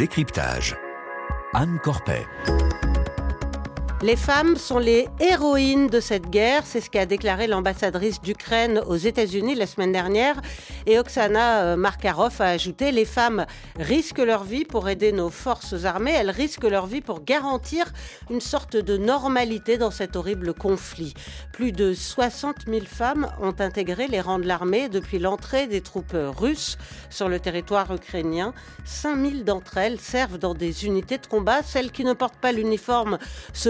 décryptage. Anne Corpet. Les femmes sont les héroïnes de cette guerre, c'est ce qu'a déclaré l'ambassadrice d'Ukraine aux États-Unis la semaine dernière. Et Oksana euh, Markarov a ajouté Les femmes risquent leur vie pour aider nos forces armées, elles risquent leur vie pour garantir une sorte de normalité dans cet horrible conflit. Plus de 60 000 femmes ont intégré les rangs de l'armée depuis l'entrée des troupes russes sur le territoire ukrainien. 5 000 d'entre elles servent dans des unités de combat. Celles qui ne portent pas l'uniforme se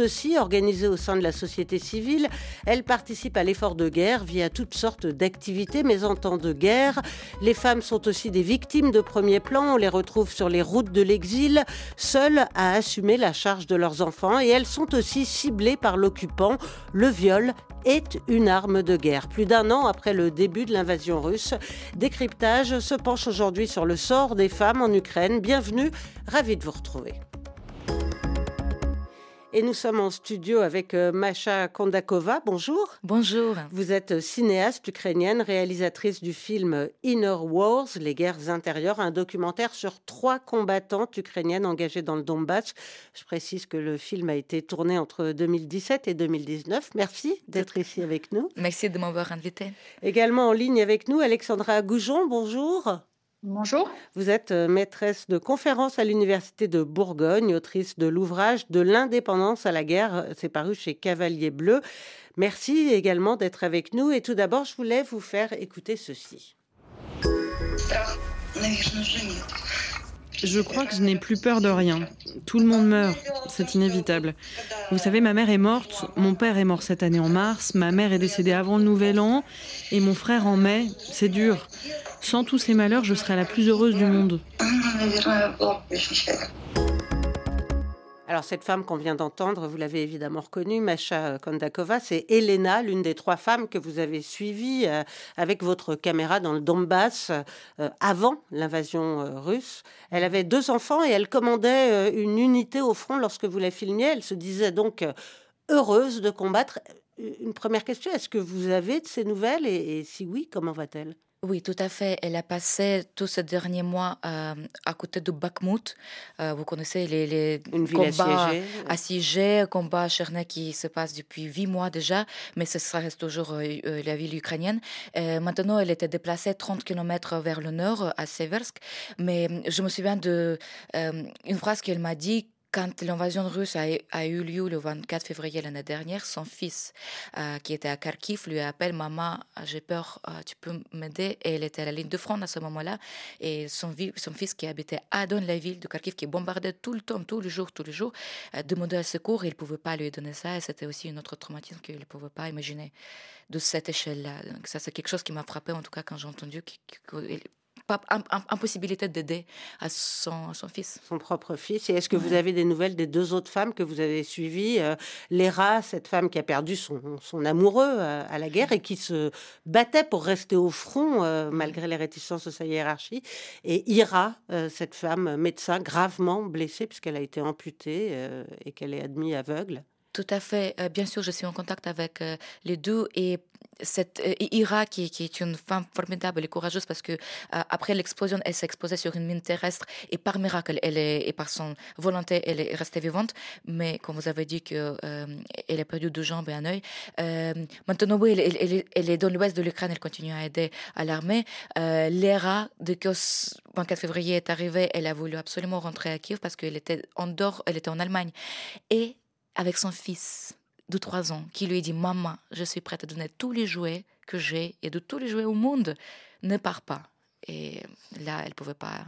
aussi, organisées au sein de la société civile. Elles participent à l'effort de guerre via toutes sortes d'activités, mais en temps de guerre. Les femmes sont aussi des victimes de premier plan. On les retrouve sur les routes de l'exil, seules à assumer la charge de leurs enfants. Et elles sont aussi ciblées par l'occupant, le viol est une arme de guerre. Plus d'un an après le début de l'invasion russe, Décryptage se penche aujourd'hui sur le sort des femmes en Ukraine. Bienvenue, ravi de vous retrouver. Et nous sommes en studio avec euh, Masha Kondakova. Bonjour. Bonjour. Vous êtes cinéaste ukrainienne, réalisatrice du film Inner Wars, les guerres intérieures, un documentaire sur trois combattantes ukrainiennes engagées dans le Donbass. Je précise que le film a été tourné entre 2017 et 2019. Merci d'être ici avec nous. Merci de m'avoir invité. Également en ligne avec nous, Alexandra Goujon. Bonjour. Bonjour. Vous êtes euh, maîtresse de conférences à l'Université de Bourgogne, autrice de l'ouvrage De l'indépendance à la guerre. C'est paru chez Cavalier Bleu. Merci également d'être avec nous. Et tout d'abord, je voulais vous faire écouter ceci. Je crois que je n'ai plus peur de rien. Tout le monde meurt, c'est inévitable. Vous savez, ma mère est morte, mon père est mort cette année en mars, ma mère est décédée avant le nouvel an, et mon frère en mai. C'est dur. Sans tous ces malheurs, je serais la plus heureuse du monde. Alors cette femme qu'on vient d'entendre, vous l'avez évidemment reconnue, Masha Kondakova, c'est Elena, l'une des trois femmes que vous avez suivies euh, avec votre caméra dans le Donbass euh, avant l'invasion euh, russe. Elle avait deux enfants et elle commandait une unité au front lorsque vous la filmiez. Elle se disait donc heureuse de combattre. Une première question, est-ce que vous avez de ces nouvelles et si oui, comment va-t-elle? Oui, tout à fait. Elle a passé tous ces derniers mois euh, à côté de Bakhmut. Euh, vous connaissez les, combats assiégée. assiégés, combats acharnés qui se passent depuis huit mois déjà, mais ce reste toujours euh, la ville ukrainienne. maintenant, elle était déplacée 30 km vers le nord, à Seversk. Mais je me souviens d'une phrase qu'elle m'a dit quand l'invasion russe a, eu lieu le 24 février l'année dernière, son fils, euh, qui était à Kharkiv, lui appelle Maman, j'ai peur, euh, tu peux m'aider? Et elle était à la ligne de front à ce moment-là. Et son, fils, qui habitait à Don, la ville de Kharkiv, qui bombardait tout le temps, tous les jours, tous les jours, euh, demandait un secours. Et il ne pouvait pas lui donner ça. Et c'était aussi un autre traumatisme qu'il ne pouvait pas imaginer de cette échelle-là. Donc, ça, c'est quelque chose qui m'a frappé, en tout cas, quand j'ai entendu qu'il impossibilité d'aider à son, son, fils. Son propre fils. Et est-ce que vous avez des nouvelles des deux autres femmes que vous avez suivies euh, Léra, cette femme qui a perdu son, son amoureux euh, à la guerre et qui se battait pour rester au front euh, malgré les réticences de sa hiérarchie. Et Ira, cette femme médecin gravement blessée puisqu'elle a été amputée et qu'elle est admise aveugle? Tout à fait. bien sûr, je suis en contact avec les deux et cette euh, Ira qui, qui, est une femme formidable et courageuse parce que euh, après l'explosion elle s'est exposée sur une mine terrestre et par miracle elle est et par son volonté elle est restée vivante. Mais comme vous avez dit que euh, elle a perdu deux jambes et un œil maintenant oui elle, elle, est dans l'ouest de l'Ukraine elle continue à aider à l'armée. l'ERA de que 24 février est arrivé elle a voulu absolument rentrer à Kiev parce qu'elle était en dehors elle était en Allemagne. Et avec son fils de trois ans qui lui dit Maman, je suis prête à donner tous les jouets que j'ai et de tous les jouets au monde, ne pars pas. Et là, elle ne pouvait pas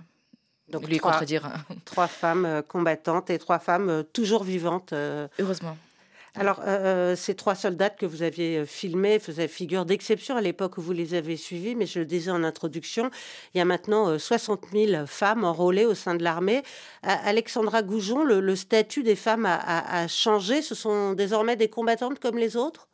Donc, lui contredire. Trois femmes euh, combattantes et trois femmes euh, toujours vivantes. Euh. Heureusement. Alors, euh, euh, ces trois soldats que vous aviez euh, filmés faisaient figure d'exception à l'époque où vous les avez suivis, mais je le disais en introduction, il y a maintenant 60 000 femmes enrôlées au sein de l'armée. Alexandra Goujon, le, statut des femmes a, changé? Ce sont désormais des combattantes comme les autres?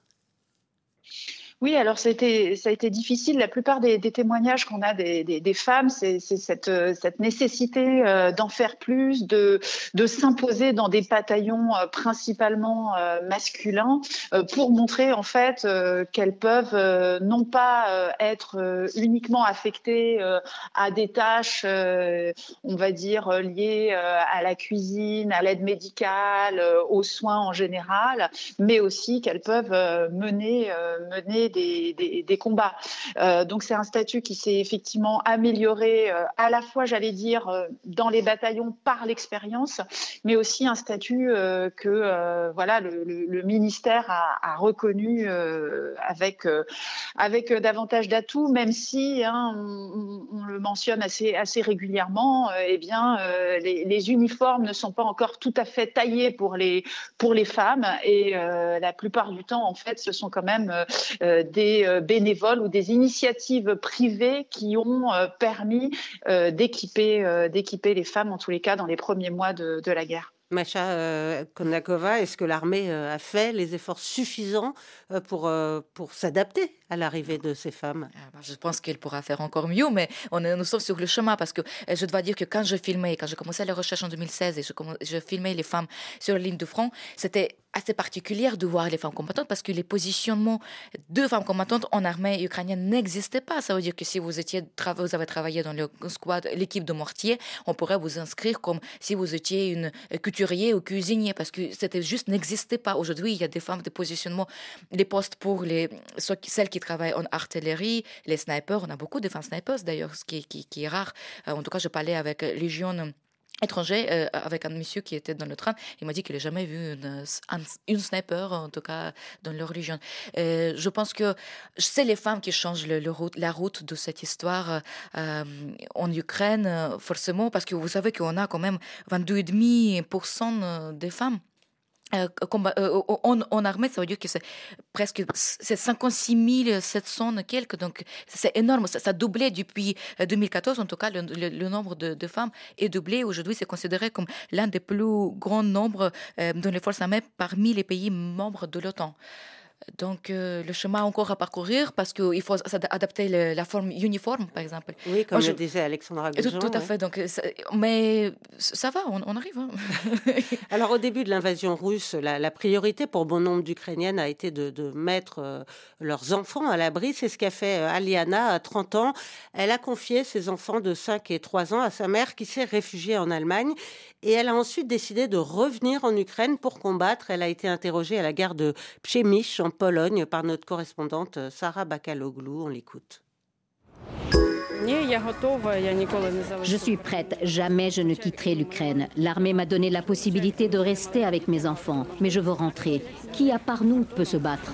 Oui, alors ça a été, difficile. La plupart des, témoignages qu'on a des, femmes, c'est cette, cette, nécessité euh, d'en faire plus, de, s'imposer dans des bataillons euh, principalement euh, masculins pour montrer en fait qu'elles peuvent non pas être uniquement affectées à des tâches, on va dire, liées à la cuisine, à l'aide médicale, aux soins en général, mais aussi qu'elles peuvent mener, mener des, combats. Euh, donc c'est un statut qui s'est effectivement amélioré euh, à la fois, j'allais dire, euh, dans les bataillons par l'expérience, mais aussi un statut que voilà le, ministère a, reconnu avec avec davantage d'atouts, même si hein, on, le mentionne assez assez régulièrement. eh bien, les, les, uniformes ne sont pas encore tout à fait taillés pour les pour les femmes et la plupart du temps, en fait, ce sont quand même des euh, bénévoles ou des initiatives privées qui ont euh, permis euh, d'équiper, d'équiper les femmes, en tous les cas, dans les premiers mois de, la guerre. Macha Konakova, est-ce que l'armée a fait les efforts suffisants pour, pour s'adapter? À l'arrivée de ces femmes ah, bah, Je pense qu'elle pourra faire encore mieux, mais on est, nous sommes sur le chemin parce que je dois dire que quand je filmais, quand j'ai commencé la recherche en 2016 et je, filmais les femmes sur la ligne de front, c'était assez particulière de voir les femmes combattantes parce que les positionnements de femmes combattantes en armée ukrainienne n'existaient pas. Ça veut dire que si vous, étiez, vous avez travaillé dans le squad, l'équipe de mortier, on pourrait vous inscrire comme si vous étiez une couturier ou cuisinier parce que c'était juste n'existait pas. Aujourd'hui, il y a des femmes de positionnement, les postes pour les, celles qui travaillent en artillerie, les snipers. On a beaucoup de femmes snipers d'ailleurs, ce qui, est rare. Euh, en tout cas, je parlais avec Légion étranger euh, avec un monsieur qui était dans le train. Il m'a dit qu'il n'a jamais vu une, sniper, en tout cas dans leur région. Euh, je pense que c'est les femmes qui changent la route de cette histoire euh, en Ukraine, forcément, parce que vous savez qu'on a quand même 22,5% des femmes euh, euh, en, armée, ça veut dire que c'est presque c'est 56 700 quelques, donc c'est énorme. Ça, a doublé depuis 2014, euh, en tout cas, le, nombre de, femmes est doublé. Aujourd'hui, c'est considéré comme l'un des plus grands nombres dans les forces armées parmi les pays membres de l'OTAN. Donc, euh, le chemin encore à parcourir parce qu'il faut adapter la forme uniforme, par exemple. Oui, comme je... le disait Alexandra Goujon. Tout, à fait. Donc, euh, mais ça va, on, arrive. Hein. Alors, au début de l'invasion russe, la, priorité pour bon nombre d'Ukrainiennes a été de, mettre euh, leurs enfants à l'abri. C'est ce qu'a fait Aliana à 30 ans. Elle a confié ses enfants de 5 et 3 ans à sa mère qui s'est réfugiée en Allemagne. Et elle a ensuite décidé de revenir en Ukraine pour combattre. Elle a été interrogée à la gare de Przemyśl en Pologne par notre correspondante euh, Sarah Bakaloglou. On l'écoute. Je suis prête, jamais je ne quitterai l'Ukraine. L'armée m'a donné la possibilité de rester avec mes enfants, mais je veux rentrer. Qui à part nous peut se battre?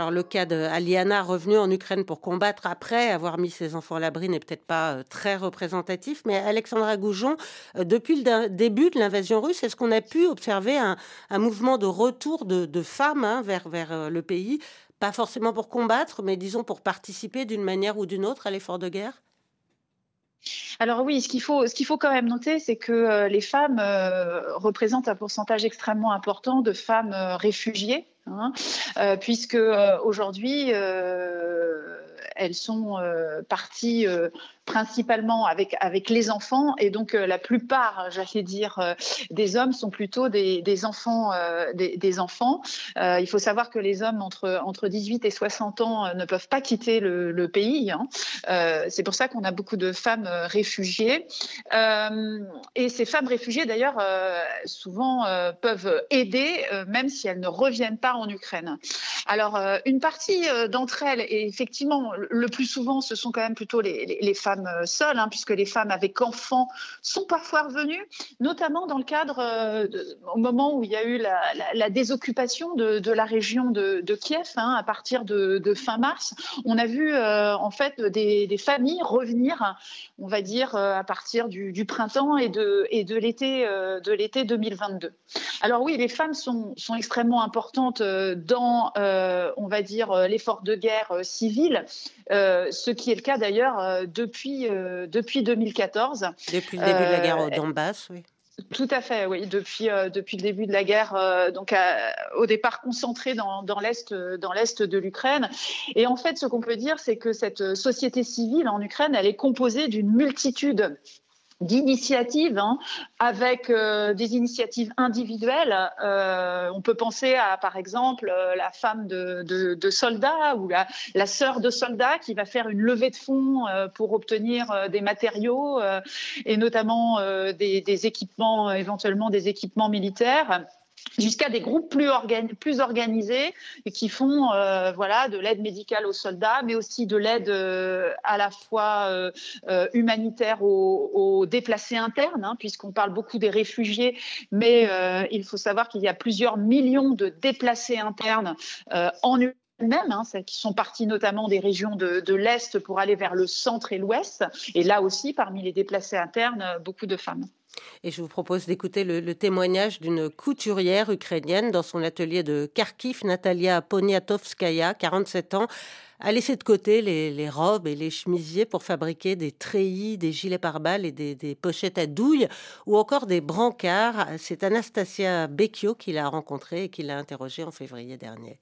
Alors le cas d'Aliana revenue en Ukraine pour combattre après avoir mis ses enfants à l'abri n'est peut-être pas euh, très représentatif, mais Alexandra Goujon, euh, depuis le début de l'invasion russe, est-ce qu'on a pu observer un, mouvement de retour de, femmes hein, vers, euh, le pays, pas forcément pour combattre, mais disons pour participer d'une manière ou d'une autre à l'effort de guerre? Alors oui, ce qu'il faut, ce qu'il faut quand même noter, c'est que les femmes représentent un pourcentage extrêmement important de femmes réfugiées Hein, euh, puisque euh, aujourd'hui, euh, elles sont parties principalement avec, avec les enfants. Et donc, euh, la plupart, j'allais dire, euh, des hommes sont plutôt des, enfants. Euh, des, enfants. il faut savoir que les hommes entre, entre 18 et 60 ans ne peuvent pas quitter le, pays. Hein. C'est pour ça qu'on a beaucoup de femmes réfugiées. et ces femmes réfugiées, d'ailleurs, souvent peuvent aider, même si elles ne reviennent pas en Ukraine. Alors, une partie d'entre elles, et effectivement, le plus souvent, ce sont quand même plutôt les, femmes euh, seules, hein, puisque les femmes avec enfants sont parfois revenues, notamment dans le cadre, euh, au moment où il y a eu la, désoccupation de, la région de, Kiev, hein, à partir de, fin mars. On a vu euh, en fait des, familles revenir, on va dire, à partir du, printemps et de l'été 2022. Alors oui, les femmes sont, sont extrêmement importantes dans, on va dire, l'effort de guerre civile, ce qui est le cas d'ailleurs depuis depuis, 2014. Euh, depuis le début de la guerre au euh, Donbass, oui. Tout à fait, oui. Depuis, depuis le début de la guerre, donc au départ concentrée dans, dans l'est, dans l'est de l'Ukraine. Et en fait, ce qu'on peut dire, c'est que cette société civile en Ukraine, elle est composée d'une multitude d'initiatives, hein, avec euh, des initiatives individuelles. Euh, on peut penser à, par exemple, euh, la femme de, de, de soldats ou la, la, sœur de soldats qui va faire une levée de fonds pour obtenir des matériaux et notamment des, des, équipements, éventuellement des équipements militaires jusqu'à des groupes plus, organisés et qui font euh, voilà, de l'aide médicale aux soldats, mais aussi de l'aide euh, à la fois euh, humanitaire aux, déplacés internes, hein, puisqu'on parle beaucoup des réfugiés, mais il faut savoir qu'il y a plusieurs millions de déplacés internes en Ukraine même, hein, qui sont partis notamment des régions de l'Est pour aller vers le centre et l'Ouest. Et là aussi, parmi les déplacés internes, beaucoup de femmes. Et je vous propose d'écouter le, témoignage d'une couturière ukrainienne dans son atelier de Kharkiv, Natalia Poniatovskaya, 47 ans, a laissé de côté les, robes et les chemisiers pour fabriquer des treillis, des gilets pare-balles et des, des, pochettes à douille ou encore des brancards. C'est Anastasia Becchio qui l'a rencontrée et qui l'a interrogée en février dernier.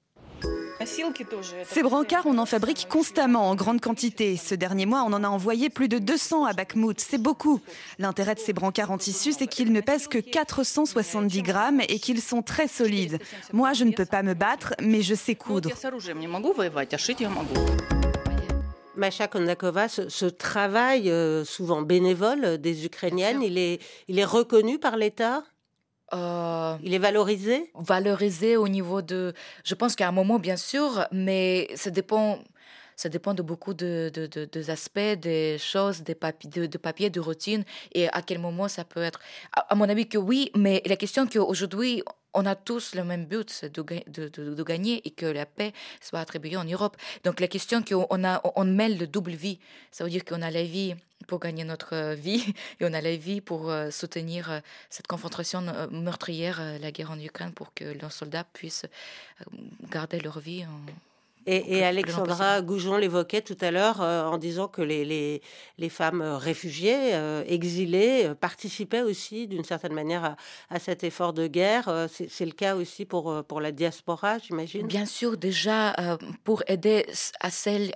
Ces brancards, on en fabrique constamment en grande quantité. Ce dernier mois, on en a envoyé plus de 200 à Bakhmut. C'est beaucoup. L'intérêt de ces brancards en tissu, c'est qu'ils ne pèsent que 470 grammes et qu'ils sont très solides. Moi, je ne peux pas me battre, mais je sais coudre. Macha Kondakova, ce, travail euh, souvent bénévole des Ukrainiennes, il est, il est reconnu par l'État? Euh, il est valorisé? Valorisé au niveau de... Je pense qu'à un moment, bien sûr, mais ça dépend, ça dépend de beaucoup de, de, de, aspects, des choses, des papiers, de, papier, de routine, et à quel moment ça peut être. À, mon avis que oui, mais la question qu'aujourd'hui, on a tous le même but de, de, gagner et que la paix soit attribuée en Europe. Donc la question qu'on on mêle le double vie. Ça veut dire qu'on a la vie pour gagner notre vie et on a la vie pour euh, soutenir euh, cette confrontation euh, meurtrière, la guerre en Ukraine, pour que nos soldats puissent garder leur vie en, et, Alexandra Goujon l'évoquait tout à l'heure euh, en disant que les, les, les femmes réfugiées, euh, exilées, euh, participaient aussi d'une certaine manière à, à, cet effort de guerre. C'est le cas aussi pour, pour la diaspora, j'imagine? Bien sûr, déjà pour aider à celles...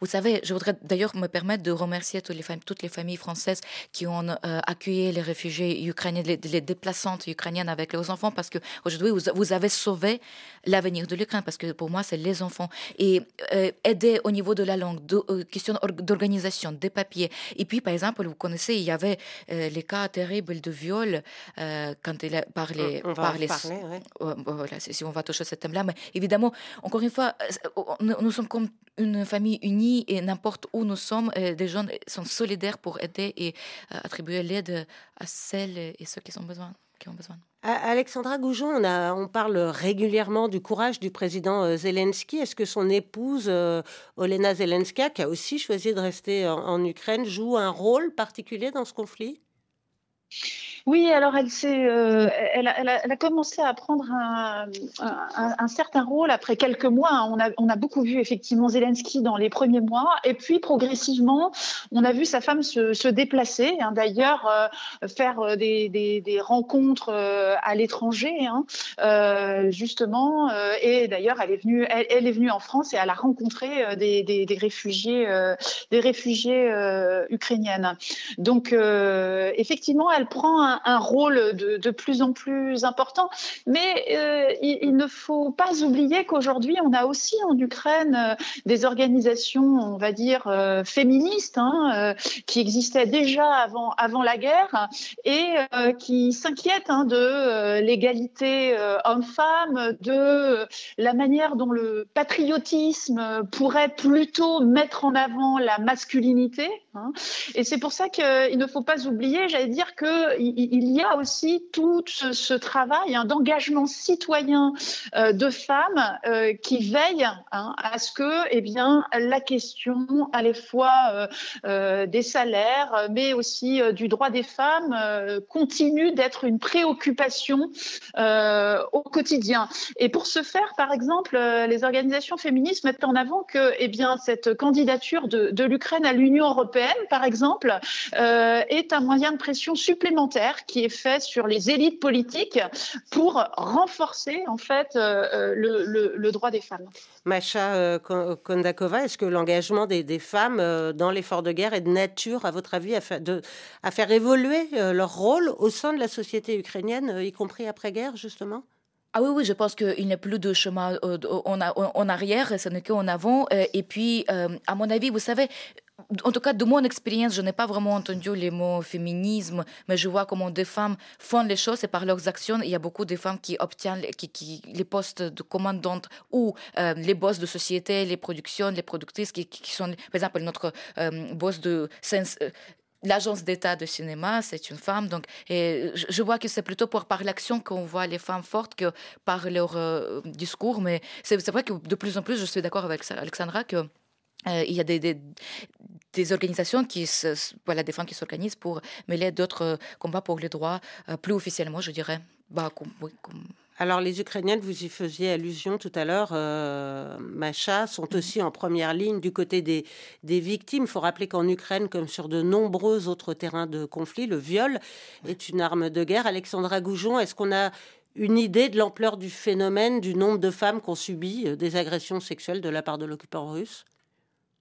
vous savez, je voudrais d'ailleurs me permettre de remercier toutes les, familles, toutes les familles françaises qui ont accueilli les réfugiés ukrainiens, les, les, déplaçantes ukrainiennes avec leurs enfants, parce qu'aujourd'hui, vous, vous avez sauvé l'avenir de l'Ukraine, parce que pour moi, c'est les enfants et euh, aider au niveau de la langue, de, euh, question d'organisation, des papiers. Et puis, par exemple, vous connaissez, il y avait euh, les cas terribles de viol quand il a parlé. On, par les, parler, voilà, si on va toucher ce thème-là. Mais évidemment, encore une fois, nous, sommes comme une famille unie et n'importe où nous sommes, des gens sont solidaires pour aider et attribuer l'aide à celles et ceux qui, ont besoin. Alexandra Goujon, on, parle régulièrement du courage du président euh, Zelensky. Est-ce que son épouse, euh, Olena Zelenska, qui a aussi choisi de rester en Ukraine, joue un rôle particulier dans ce conflit? Oui, alors elle, euh, elle, a, commencé à prendre un, certain rôle après quelques mois. On a, beaucoup vu effectivement Zelensky dans les premiers mois, et puis progressivement, on a vu sa femme se, déplacer. Hein, D'ailleurs, euh, faire euh, des, rencontres euh, à l'étranger, hein, justement. et d'ailleurs, elle est venue, en France et elle a rencontré des, des réfugiés, des réfugiés ukrainiennes. Donc, effectivement, elle prend un un, rôle de, de, plus en plus important. Mais euh, il, ne faut pas oublier qu'aujourd'hui, on a aussi en Ukraine euh, des organisations, on va dire, euh, féministes, hein, qui existaient déjà avant, avant la guerre et qui s'inquiètent hein, de l'égalité homme-femme, de la manière dont le patriotisme pourrait plutôt mettre en avant la masculinité. Hein. Et c'est pour ça qu'il ne faut pas oublier, j'allais dire, qu'il il y a aussi tout ce, travail d'engagement citoyen euh, de femmes euh, qui veillent hein, à ce que eh bien, la question à la fois euh, des salaires, mais aussi du droit des femmes continue d'être une préoccupation au quotidien. Et pour ce faire, par exemple, les organisations féministes mettent en avant que eh bien, cette candidature de l'Ukraine à l'Union européenne européenne, par exemple, est un moyen de pression supplémentaire qui est fait sur les élites politiques pour renforcer en fait le, droit des femmes. Macha Kondakova, est-ce que l'engagement des, femmes dans l'effort de guerre est de nature, à votre avis, à, de, à faire évoluer leur rôle au sein de la société ukrainienne, y compris après-guerre, justement? Ah oui, oui, je pense qu'il n'y a plus de chemin euh, en, arrière, ce n'est qu'en avant. Euh, et puis, euh, à mon avis, vous savez, en tout cas, de mon expérience, je n'ai pas vraiment entendu les mots féminisme, mais je vois comment des femmes font les choses et par leurs actions, il y a beaucoup de femmes qui obtiennent qui, les postes de commandantes ou les boss de société, les productions, les productrices qui, sont, par exemple, notre boss de L'agence d'État de cinéma, c'est une femme. Donc, je vois que c'est plutôt par l'action qu'on voit les femmes fortes que par leur euh, discours. Mais c'est vrai que de plus en plus, je suis d'accord avec Alexandra que euh, il y a des, des, organisations qui se, voilà, des femmes qui s'organisent pour mêler d'autres combats pour les droits euh, plus officiellement, je dirais. Bah, comme, alors les Ukrainiennes, vous y faisiez allusion tout à l'heure, euh, Macha, sont mhm. aussi en première ligne du côté des, des victimes. Il faut rappeler qu'en Ukraine, comme sur de nombreux autres terrains de conflit, le viol est une arme de guerre. Alexandra Goujon, est-ce qu'on a une idée de l'ampleur du phénomène, du nombre de femmes qui ont subi euh, des agressions sexuelles de la part de l'occupant russe?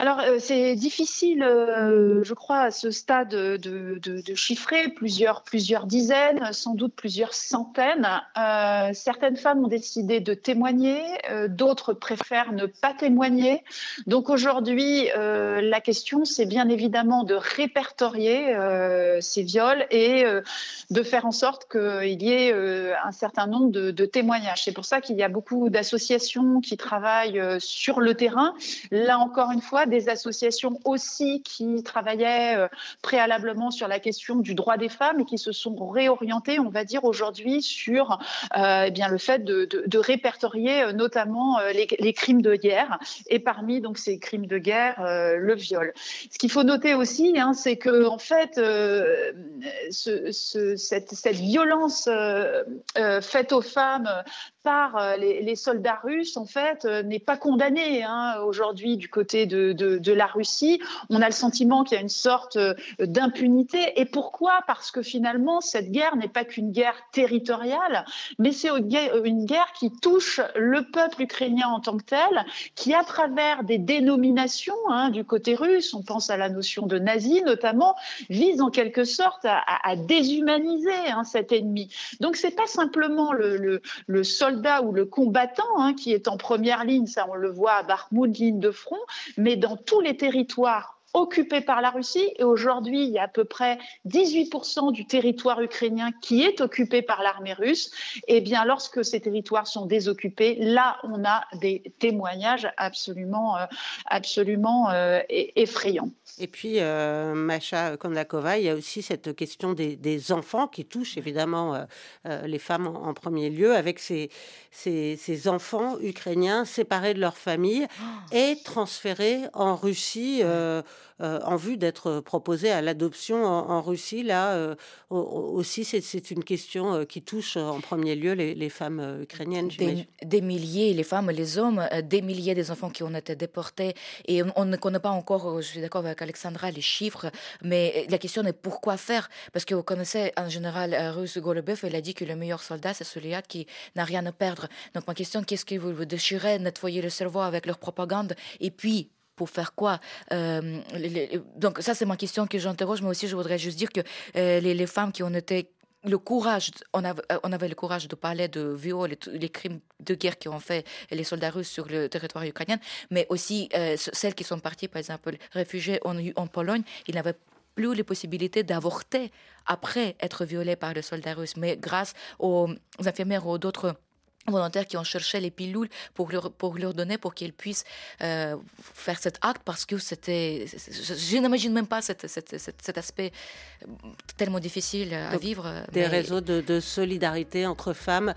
alors, euh, c'est difficile, euh, je crois, à ce stade de, chiffrer plusieurs, plusieurs dizaines, sans doute plusieurs centaines. Euh, certaines femmes ont décidé de témoigner, d'autres préfèrent ne pas témoigner. Donc aujourd'hui, la question, c'est bien évidemment de répertorier ces viols et de faire en sorte qu'il y ait un certain nombre de, de témoignages. C'est pour ça qu'il y a beaucoup d'associations qui travaillent sur le terrain. Là encore une fois, des associations aussi qui travaillaient euh, préalablement sur la question du droit des femmes et qui se sont réorientées, on va dire aujourd'hui, sur euh, eh bien le fait de, répertorier euh, notamment les, crimes de guerre et parmi donc ces crimes de guerre le viol. Ce qu'il faut noter aussi, hein, c'est que en fait cette, cette, violence faite aux femmes par euh, les, soldats russes, en fait, euh, n'est pas condamné hein, aujourd'hui du côté de, de, la Russie. On a le sentiment qu'il y a une sorte euh, d'impunité. Et pourquoi? Parce que finalement, cette guerre n'est pas qu'une guerre territoriale, mais c'est une guerre qui touche le peuple ukrainien en tant que tel, qui, à travers des dénominations hein, du côté russe, on pense à la notion de nazi notamment, vise en quelque sorte à, déshumaniser hein, cet ennemi. Donc, c'est pas simplement le, le, le soldat ou le combattant hein, qui est en première ligne, ça on le voit à Bakhmut, ligne de front, mais dans tous les territoires occupés par la Russie. Et aujourd'hui, il y a à peu près 18% du territoire ukrainien qui est occupé par l'armée russe. Et eh bien, lorsque ces territoires sont désoccupés, là, on a des témoignages absolument, euh, absolument euh, effrayants. Et puis, euh, Macha Kondakova, il y a aussi cette question des, enfants qui touche évidemment euh, les femmes en, premier lieu, avec ces, ces, enfants ukrainiens séparés de leur famille oh. et transférés en Russie. Euh, en vue d'être proposé à l'adoption en, Russie. Là euh, aussi, c'est une question euh, qui touche en premier lieu les, femmes ukrainiennes. Des, des, milliers, les femmes, les hommes, des milliers des enfants qui ont été déportés. Et on, ne connaît pas encore, je suis d'accord avec Alexandra, les chiffres, mais la question est pourquoi faire? Parce que vous connaissez un général russe, Golubev, il a dit que le meilleur soldat, c'est celui-là qui n'a rien à perdre. Donc ma question, qu'est-ce que vous, vous déchirez, nettoyer le cerveau avec leur propagande? Et puis, pour faire quoi euh, Donc ça, c'est ma question que j'interroge, mais aussi je voudrais juste dire que euh, les, femmes qui ont été le courage, on avait, euh, on avait le courage de parler de viol, les, les, crimes de guerre qui ont fait les soldats russes sur le territoire ukrainien, mais aussi celles qui sont parties, par exemple, réfugiées en, en Pologne, ils n'avaient plus les possibilités d'avorter après être violées par les soldats russes, mais grâce aux infirmières ou d'autres volontaires qui ont cherché les pilules pour leur, pour leur donner pour qu'ils puissent euh, faire cet acte parce que c'était je, n'imagine même pas cet, cet, aspect tellement difficile à vivre des réseaux de, solidarité entre femmes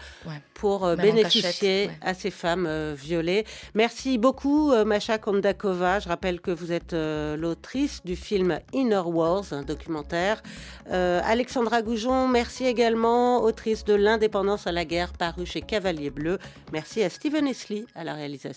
pour euh, bénéficier à ces femmes euh, violées. Merci beaucoup Masha Kondakova. Je rappelle que vous êtes l'autrice du film Inner Wars un documentaire. Alexandra Goujon merci également autrice de l'indépendance à la guerre paru chez Cavalier Merci à Steven Esley à la réalisation.